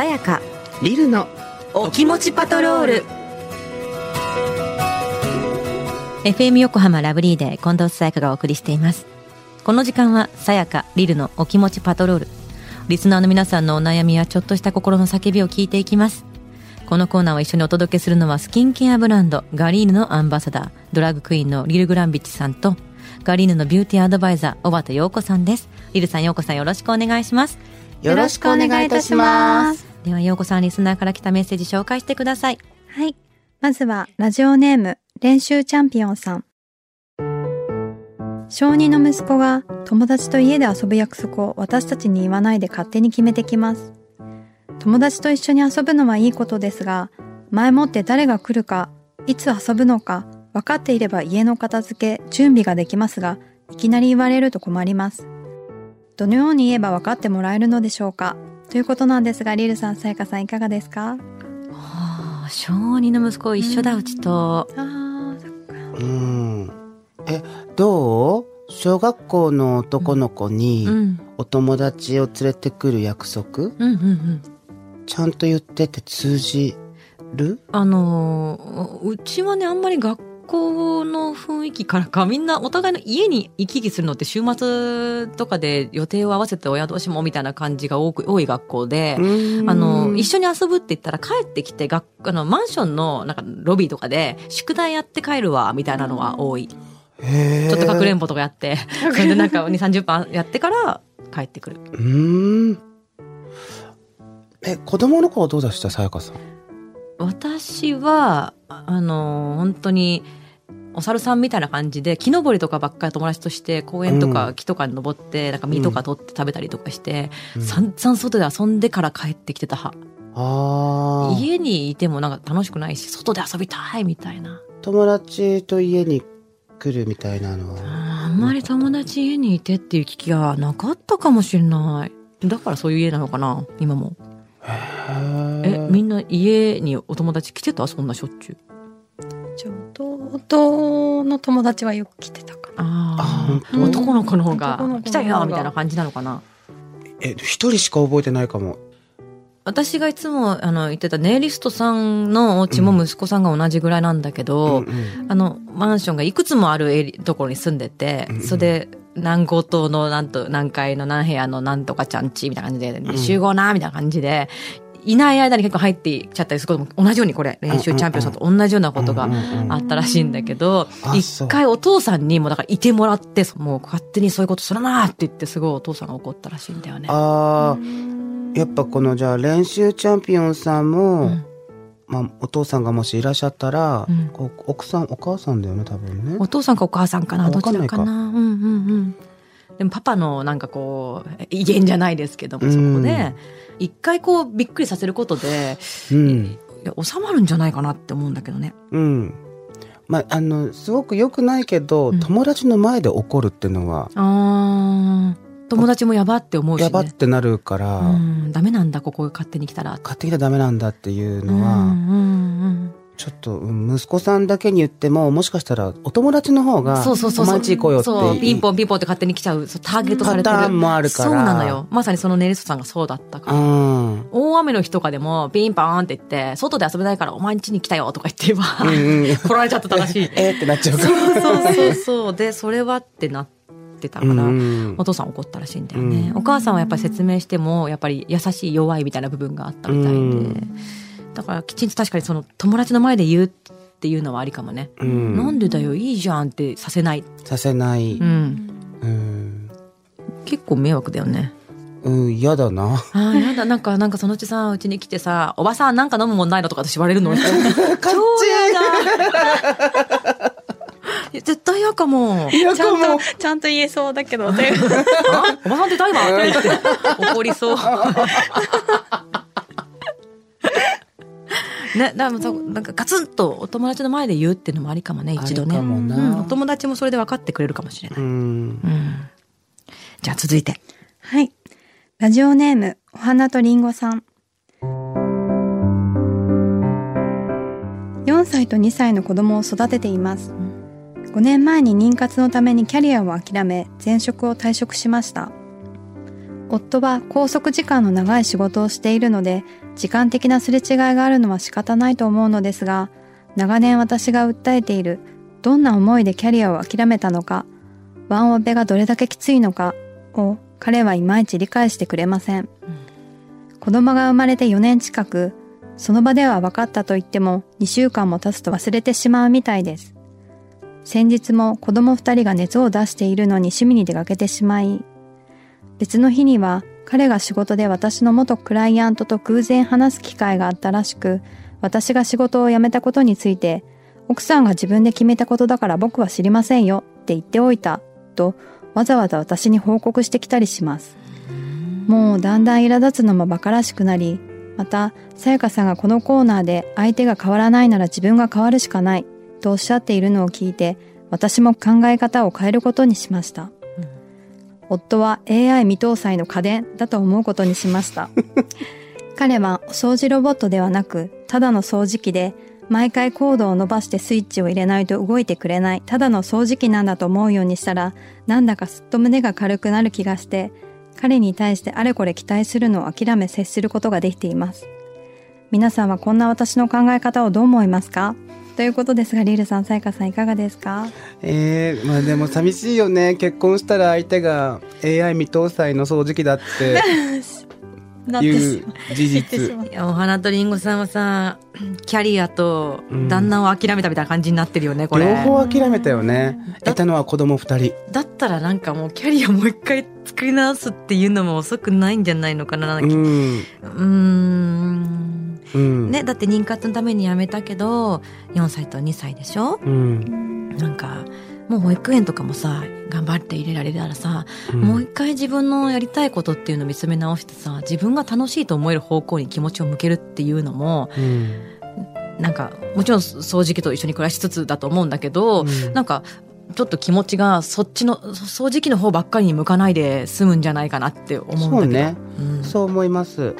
さやか。リルのお気持ちパトロール。FM 横浜ラブリーで近藤さやかがお送りしています。この時間はさやかリルのお気持ちパトロール。リスナーの皆さんのお悩みやちょっとした心の叫びを聞いていきます。このコーナーを一緒にお届けするのはスキンケアブランドガリーヌのアンバサダードラッグクイーンのリル・グランビッチさんとガリーヌのビューティーアドバイザー小畑陽子さんです。リルさん陽子さんよろしくお願いします。よろしくお願いいたしますでは陽子さんリスナーから来たメッセージ紹介してくださいはい。まずは、ラジオネーム、練習チャンピオンさん。小児の息子が友達と家で遊ぶ約束を私たちに言わないで勝手に決めてきます。友達と一緒に遊ぶのはいいことですが、前もって誰が来るか、いつ遊ぶのか、分かっていれば家の片付け、準備ができますが、いきなり言われると困ります。どのように言えば分かってもらえるのでしょうかということなんですが、リルさん、さやかさんいかがですか？はあ小児の息子一緒だ、うちと。あー、そっか。うん。えどう？小学校の男の子にうん。お友達を連れてくる約束？うんうんうん。ちゃんと言ってて通じる？あのーうちはね、あんまり学校の雰囲気からか、みんなお互いの家に行き来するのって週末とかで予定を合わせて親同士もみたいな感じが多く、多い学校で、あの、一緒に遊ぶって言ったら帰ってきて、学、あの、マンションのなんかロビーとかで、宿題やって帰るわ、みたいなのが多い。ちょっとかくれんぼとかやって、それでなんか2、30分やってから帰ってくる。うーん。え子供の頃どうでしたさやかさん？私は、あの、本当に、お猿さんみたいな感じで、木登りとかばっかり友達として、公園とうんか木とかに登って、なんか実とか取って食べたりとかして、うん散々外で遊んでから帰ってきてた派。家にいてもなんか楽しくないし、外で遊びたいみたいな。友達と家に来るみたいなのは？あんまり友達家にいてっていう危機がなかったかもしれない。だからそういう家なのかな今も。え、みんな家にお友達来てた？そんなしょっちゅう。ちょ弟の友達はよく来てたかな。あああ、男の子の方が男の子の方が。来たよみたいな感じなのかな？え一人しか覚えてないかも。私がいつもあの言ってたネイリストさんのお家も息子さんが同じぐらいなんだけど、うんうんあのマンションがいくつもあるエリところに住んでて、うんうんそれで何号棟のなんと何階の何部屋のなんとかちゃんちみたいな感じで、ん。集合なみたいな感じでいない間に結構入っていっちゃったりすることも同じようにこれ練習チャンピオンさんと同じようなことがあったらしいんだけど、あ一回お父さんにもだからいてもらってもう勝手にそういうことするなって言ってすごいお父さんが怒ったらしいんだよね。ああやっぱこのじゃあ練習チャンピオンさんも、うん。まあ、お父さんがもしいらっしゃったら、うん。こう奥さんお母さんだよね多分ね。お父さんかお母さんかなあどちらかな。うんうんうんでもパパのなんかこう威厳じゃないですけどもそこうん。で一回こうびっくりさせることで、うん。収まるんじゃないかなって思うんだけどね。うん。まああのすごく良くないけど、うん。友達の前で怒るっていうのはあー。友達もやばって思うし、ね、やばってなるから、うん。ダメなんだここ勝手に来たら。買ってきたらダメなんだっていうのうんは、うんちょっとうん息子さんだけに言ってももしかしたらお友達の方うんがそうそうそうそう。お前んち行こうよってそうピンポンンピンポンって勝手に来ちゃう。そうターゲットされてる。パターンもあるから。そうなのよ。まさにそのネリストさんがそうだったから。うん。大雨の日とかでもピンポーンって言って、外で遊べないからお前ん家に来たよとか言って言えば、うんうん。来られちゃってたらしい。えーってなっちゃうかそらうそうそうそう。で、それはってなってたから、うん。お父さん怒ったらしいんだよね。うん。お母さんはやっぱり説明しても、やっぱり優しい弱いみたいな部分があったみたいで。うんだからきちんと確かにその友達の前で言うっていうのはありかもね。うんなんでだよ、いいじゃんってさせない。させない、うん。うん結構迷惑だよね。うん、嫌だな。ああ、やだ、なんか、なんかそのうちさ、うちに来てさ、おばさんなんか飲むもんないの？とか私言われるの。超嫌だ。絶対嫌かも。嫌ちゃんと、ちゃんと言えそうだけど、おばさんってタイマー？って言って怒りそう。ね、だからそうなんかガツンとお友達の前で言うっていうのもありかもね、一度ね。ありかもなうんお友達もそれで分かってくれるかもしれない。うん。うん。じゃあ続いて。はい。ラジオネーム、お花とりんごさん。4歳と2歳の子供を育てています。5年前に妊活のためにキャリアを諦め、前職を退職しました。夫は拘束時間の長い仕事をしているので、時間的なすれ違いがあるのは仕方ないと思うのですが、長年私が訴えているどんな思いでキャリアを諦めたのか、ワンオペがどれだけきついのかを彼はいまいち理解してくれません。子供が生まれて4年近く、その場では分かったと言っても2週間も経つと忘れてしまうみたいです。先日も子供2人が熱を出しているのに趣味に出かけてしまい、別の日には彼が仕事で私の元クライアントと偶然話す機会があったらしく、私が仕事を辞めたことについて、奥さんが自分で決めたことだから僕は知りませんよって言っておいたとわざわざ私に報告してきたりします。もうだんだん苛立つのも馬鹿らしくなり、また、さやかさんがこのコーナーで相手が変わらないなら自分が変わるしかないとおっしゃっているのを聞いて、私も考え方を変えることにしました。夫は AI 未搭載の家電だと思うことにしました。彼はお掃除ロボットではなく、ただの掃除機で、毎回コードを伸ばしてスイッチを入れないと動いてくれない、ただの掃除機なんだと思うようにしたら、なんだかすっと胸が軽くなる気がして、彼に対してあれこれ期待するのを諦め接することができています。皆さんはこんな私の考え方をどう思いますか？ということですが、リールさん、さやかさんいかがですか？えー、まあでも寂しいよね。結婚したら相手が AI 未搭載の掃除機だって いう事実。お花とりんごさんはさキャリアと旦那を諦めたみたいな感じになってるよねこれ。両方諦めたよね。だいたのは子供二人。だったらなんかもうキャリアもう一回作り直すっていうのも遅くないんじゃないのかななんかうん。うーんうん。ねだって妊活のために辞めたけど4歳と2歳でしょ？うん。なんかもう保育園とかもさ頑張って入れられたらさ、うん。もう一回自分のやりたいことっていうのを見つめ直してさ自分が楽しいと思える方向に気持ちを向けるっていうのもうん。なんかもちろん掃除機と一緒に暮らしつつだと思うんだけど、うん。なんかちょっと気持ちがそっちのそ掃除機の方ばっかりに向かないで済むんじゃないかなって思うんだけど。そうね。うん。そう思います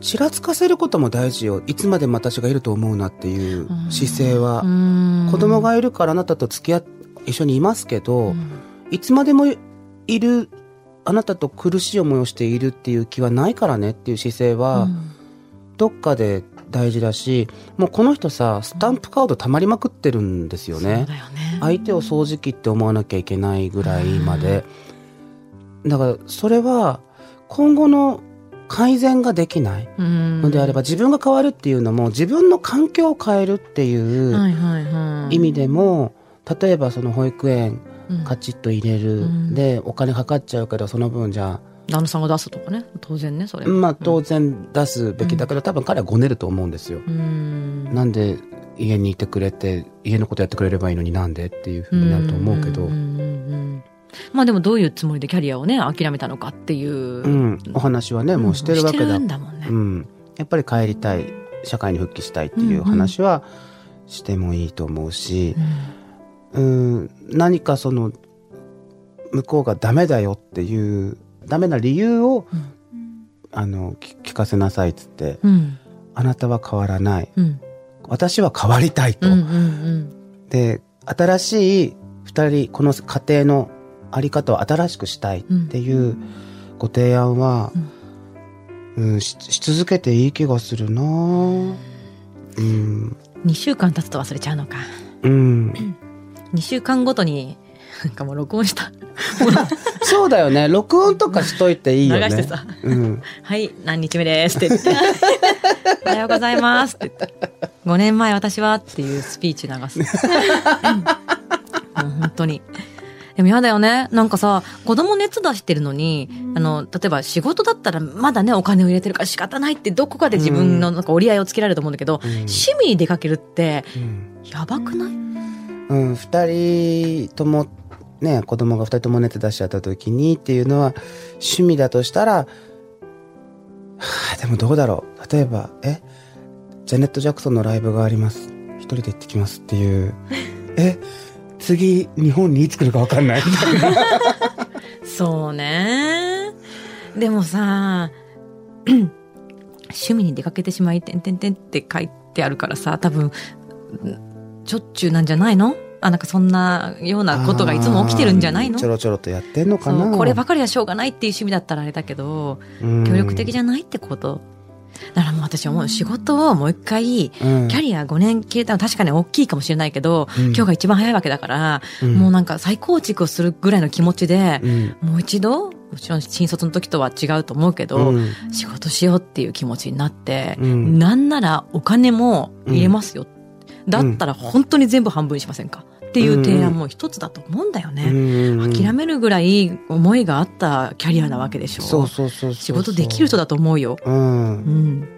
ちらつかせることも大事よ。いつまでも私がいると思うなっていう姿勢は。うん。子供がいるからあなたと付き合っ一緒にいますけど、うん。いつまでもいるあなたと苦しい思いをしているっていう気はないからねっていう姿勢は、うん。どっかで大事だしもうこの人さスタンプカード溜まりまくってるんですよね。だよね。相手を掃除機って思わなきゃいけないぐらいまで。だからそれは今後の改善ができないうん。のであれば自分が変わるっていうのも自分の環境を変えるっていう意味でも例えばその保育園うん。カチッと入れる、うん。でお金かかっちゃうけどその分じゃ旦那さんが出すとかね。当然ねそれあまあ当然出すべきだけど、多分彼はごねると思うんですよ、うん。なんで家にいてくれて家のことやってくれればいいのになんでっていうふうになると思うけど、んんうんうんまあでもどういうつもりでキャリアをね諦めたのかっていう、うん。お話はねもうしてるわけだ,、してるんだもんね、うん、やっぱり帰りたい社会に復帰したいっていう話はしてもいいと思うし、うん、何かその向こうがダメだよっていうダメな理由を、うん。あの聞聞かせなさいっつってうん。あなたは変わらない。うん。私は変わりたいと、うんうんで新しい二人この家庭のあり方を新しくしたいっていうご提案は、うん。しし続けていい気がするな。うん。うん2週間経つと忘れちゃうのか。うん。2週間ごとになんかもう録音した。そうだよね。録音とかしといていいよね。流してさ。うん、はい何日目ですって。言っておはようございますって。言って5年前私はっていうスピーチ流す。もう本当にでも嫌だよね。なんかさ子供熱出してるのにあの例えば仕事だったらまだねお金を入れてるから仕方ないってどこかで自分のなんか折り合いをつけられると思うんだけど、うん。趣味に出かけるってうん。やばくない？うん、二人ともね子供が二人とも熱出しちゃった時にっていうのは趣味だとしたら、はあ、でもどうだろう。例えばえ？ジャネット・ジャクソンのライブがあります。一人で行ってきますっていう。え？次日本にいつ来るか分かんない。そうね。でもさ、趣味に出かけてしまい、てんてんてんって書いてあるからさ、多分、しょっちゅうなんじゃないの？あ、なんかそんなようなことがいつも起きてるんじゃないの？ちょろちょろとやってんのかな。こればかりはしょうがないっていう趣味だったらあれだけど、うん。協力的じゃないってこと？だからもう私思う。仕事をもう一回、うん。キャリア5年消えたの確かに大きいかもしれないけど、うん。今日が一番早いわけだから、うん。もうなんか再構築をするぐらいの気持ちでう、ん。もう一度、もちろん新卒の時とは違うと思うけど、うん。仕事しようっていう気持ちになって、うん。なんならお金も入れますよ。だったら本当に全部半分にしませんか？っていう提案も一つだと思うんだよね。うん諦めるぐらい思いがあったキャリアなわけでしょ。そうそうそう仕事できる人だと思うよ。うんうん。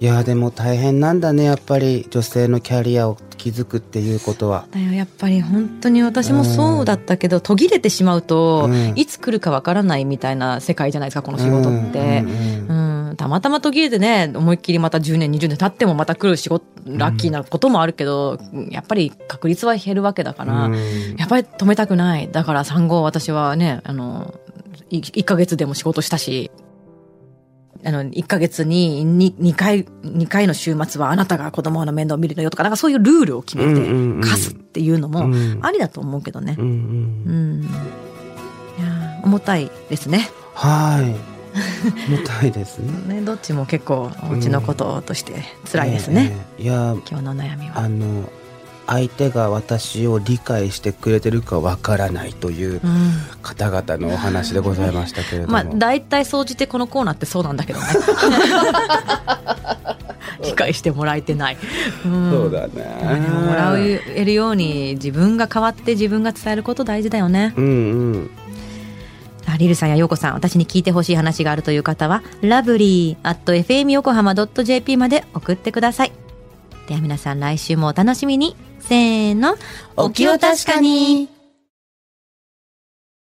いやでも大変なんだねやっぱり女性のキャリアを築くっていうことはだよやっぱり本当に私もそうだったけど、途切れてしまうと、うんいつ来るかわからないみたいな世界じゃないですかこの仕事って。うんうんうん、たまたま途切れてね、思いっきりまた10年、20年経ってもまた来る仕事、ラッキーなこともあるけど、やっぱり確率は減るわけだから、うんやっぱり止めたくない。だから産後私はね、あの、い1ヶ月でも仕事したし、あの、1ヶ月に 2, 2回、2回の週末はあなたが子供の面倒を見るのよとか、なんかそういうルールを決めうんうんうんて、課すっていうのもうんありだと思うけどねう。んうんうん。いやー重たいですね。はい 重たいですね。ね、どっちも結構お家のこととして辛いですね。ええいや今日のお悩みは。あの相手が私を理解してくれてるかわからないといううん。方々のお話でございましたけれども、まあ大体総じてこのコーナーってそうなんだけどね。理解してもらえてない、うん。そうだね。ももらえるように自分が変わって自分が伝えること大事だよね。うんうん。あリルさんやヨーコさん私に聞いてほしい話があるという方はラブリー at fmyokohama.jp まで送ってください。では皆さん来週もお楽しみに。せーの。お気を確かに。